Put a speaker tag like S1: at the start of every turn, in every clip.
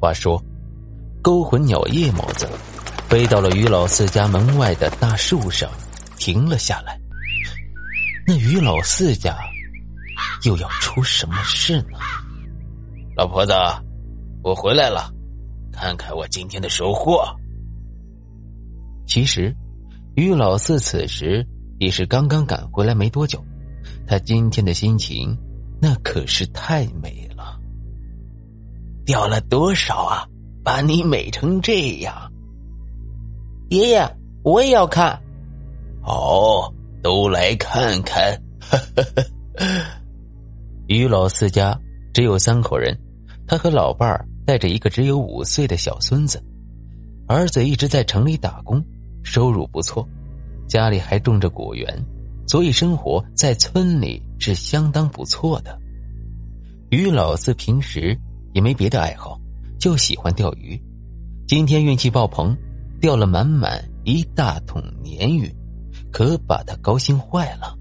S1: 话说，勾魂鸟叶帽子飞到了于老四家门外的大树上，停了下来。那于老四家又要出什么事呢？
S2: 老婆子，我回来了，看看我今天的收获。
S1: 其实，于老四此时也是刚刚赶回来没多久，他今天的心情那可是太美了。
S2: 掉了多少啊？把你美成这样，
S3: 爷爷，我也要看。
S2: 哦，都来看看。
S1: 于老四家只有三口人，他和老伴儿带着一个只有五岁的小孙子，儿子一直在城里打工，收入不错，家里还种着果园，所以生活在村里是相当不错的。于老四平时。也没别的爱好，就喜欢钓鱼。今天运气爆棚，钓了满满一大桶鲶鱼，可把他高兴坏了。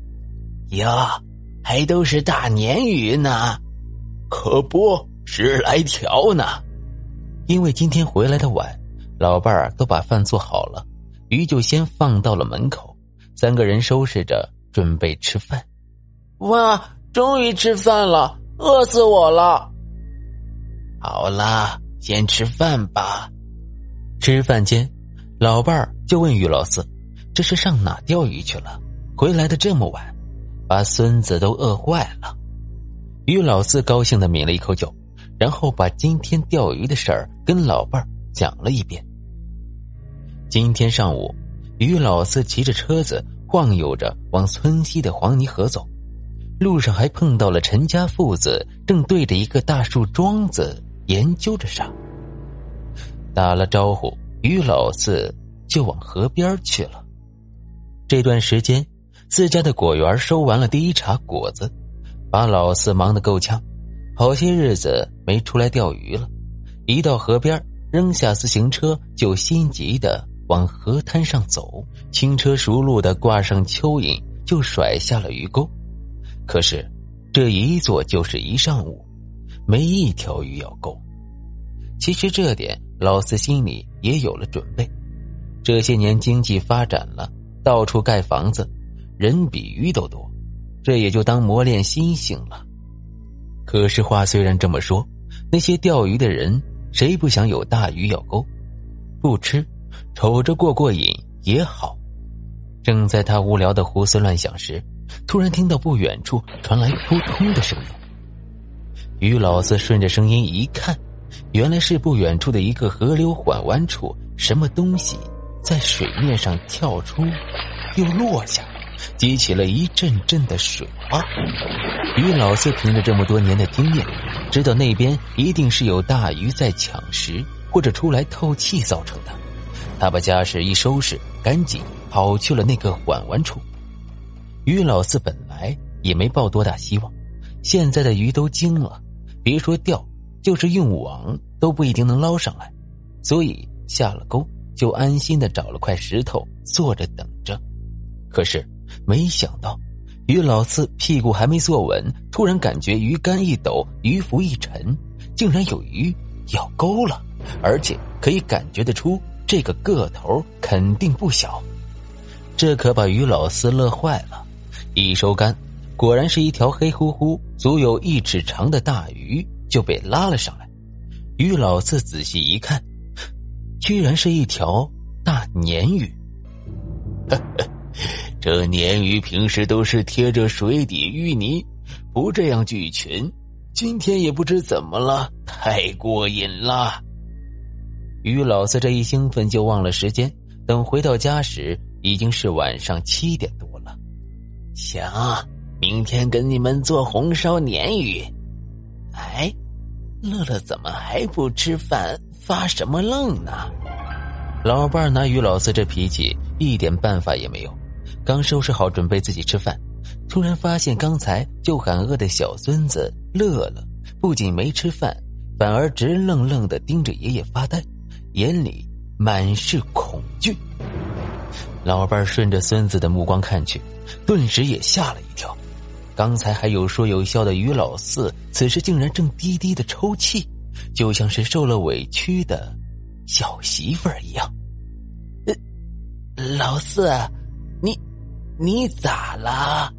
S3: 呀，还都是大鲶鱼呢，
S2: 可不十来条呢。
S1: 因为今天回来的晚，老伴儿都把饭做好了，鱼就先放到了门口。三个人收拾着准备吃饭。
S3: 哇，终于吃饭了，饿死我了。
S2: 好了，先吃饭吧。
S1: 吃饭间，老伴儿就问于老四：“这是上哪钓鱼去了？回来的这么晚，把孙子都饿坏了。”于老四高兴的抿了一口酒，然后把今天钓鱼的事儿跟老伴儿讲了一遍。今天上午，于老四骑着车子晃悠着往村西的黄泥河走，路上还碰到了陈家父子，正对着一个大树桩子。研究着啥？打了招呼，于老四就往河边去了。这段时间，自家的果园收完了第一茬果子，把老四忙得够呛，好些日子没出来钓鱼了。一到河边，扔下自行车，就心急的往河滩上走，轻车熟路的挂上蚯蚓，就甩下了鱼钩。可是，这一坐就是一上午。没一条鱼要钩。其实这点老四心里也有了准备。这些年经济发展了，到处盖房子，人比鱼都多，这也就当磨练心性了。可是话虽然这么说，那些钓鱼的人谁不想有大鱼要钩？不吃，瞅着过过瘾也好。正在他无聊的胡思乱想时，突然听到不远处传来扑通的声音。于老四顺着声音一看，原来是不远处的一个河流缓弯处，什么东西在水面上跳出，又落下，激起了一阵阵的水花。于老四凭着这么多年的经验，知道那边一定是有大鱼在抢食或者出来透气造成的。他把家事一收拾，赶紧跑去了那个缓弯处。于老四本来也没抱多大希望，现在的鱼都惊了。别说钓，就是用网都不一定能捞上来，所以下了钩就安心的找了块石头坐着等着。可是没想到，于老四屁股还没坐稳，突然感觉鱼竿一抖，鱼浮一沉，竟然有鱼咬钩了，而且可以感觉得出这个个头肯定不小。这可把于老四乐坏了，一收竿。果然是一条黑乎乎、足有一尺长的大鱼，就被拉了上来。于老四仔细一看，居然是一条大鲶鱼。
S2: 这鲶鱼平时都是贴着水底淤泥，不这样聚群，今天也不知怎么了，太过瘾了。
S1: 于老四这一兴奋就忘了时间，等回到家时已经是晚上七点多了。
S3: 行。明天跟你们做红烧鲶鱼。哎，乐乐怎么还不吃饭？发什么愣呢？
S1: 老伴儿拿于老四这脾气一点办法也没有。刚收拾好准备自己吃饭，突然发现刚才就喊饿的小孙子乐乐，不仅没吃饭，反而直愣愣的盯着爷爷发呆，眼里满是恐惧。老伴儿顺着孙子的目光看去，顿时也吓了一跳。刚才还有说有笑的于老四，此时竟然正低低的抽泣，就像是受了委屈的小媳妇儿一样。
S3: 老四，你你咋了？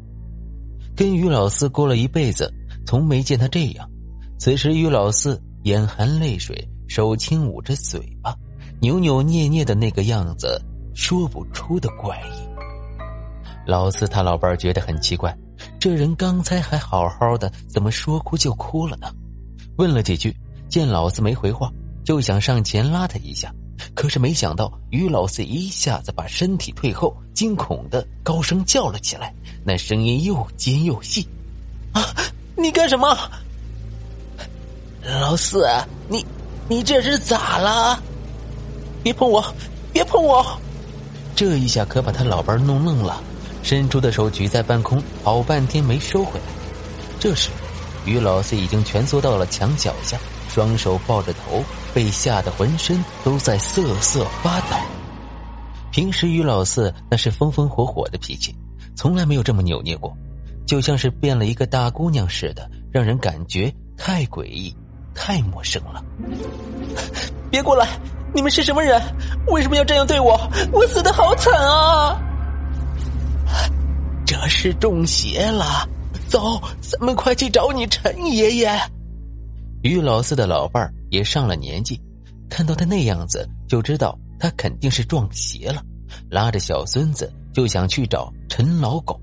S1: 跟于老四过了一辈子，从没见他这样。此时于老四眼含泪水，手轻捂着嘴巴，扭扭捏捏的那个样子，说不出的怪异。老四他老伴觉得很奇怪，这人刚才还好好的，怎么说哭就哭了呢？问了几句，见老四没回话，就想上前拉他一下，可是没想到于老四一下子把身体退后，惊恐的高声叫了起来，那声音又尖又细：“啊，你干什么？
S3: 老四，你你这是咋了？
S1: 别碰我，别碰我！”这一下可把他老伴弄愣了，伸出的手举在半空，好半天没收回来。这时。于老四已经蜷缩到了墙脚下，双手抱着头，被吓得浑身都在瑟瑟发抖。平时于老四那是风风火火的脾气，从来没有这么扭捏过，就像是变了一个大姑娘似的，让人感觉太诡异、太陌生了。别过来！你们是什么人？为什么要这样对我？我死的好惨啊！
S3: 是中邪了。走，咱们快去找你陈爷爷。
S1: 于老四的老伴儿也上了年纪，看到他那样子，就知道他肯定是撞邪了，拉着小孙子就想去找陈老狗。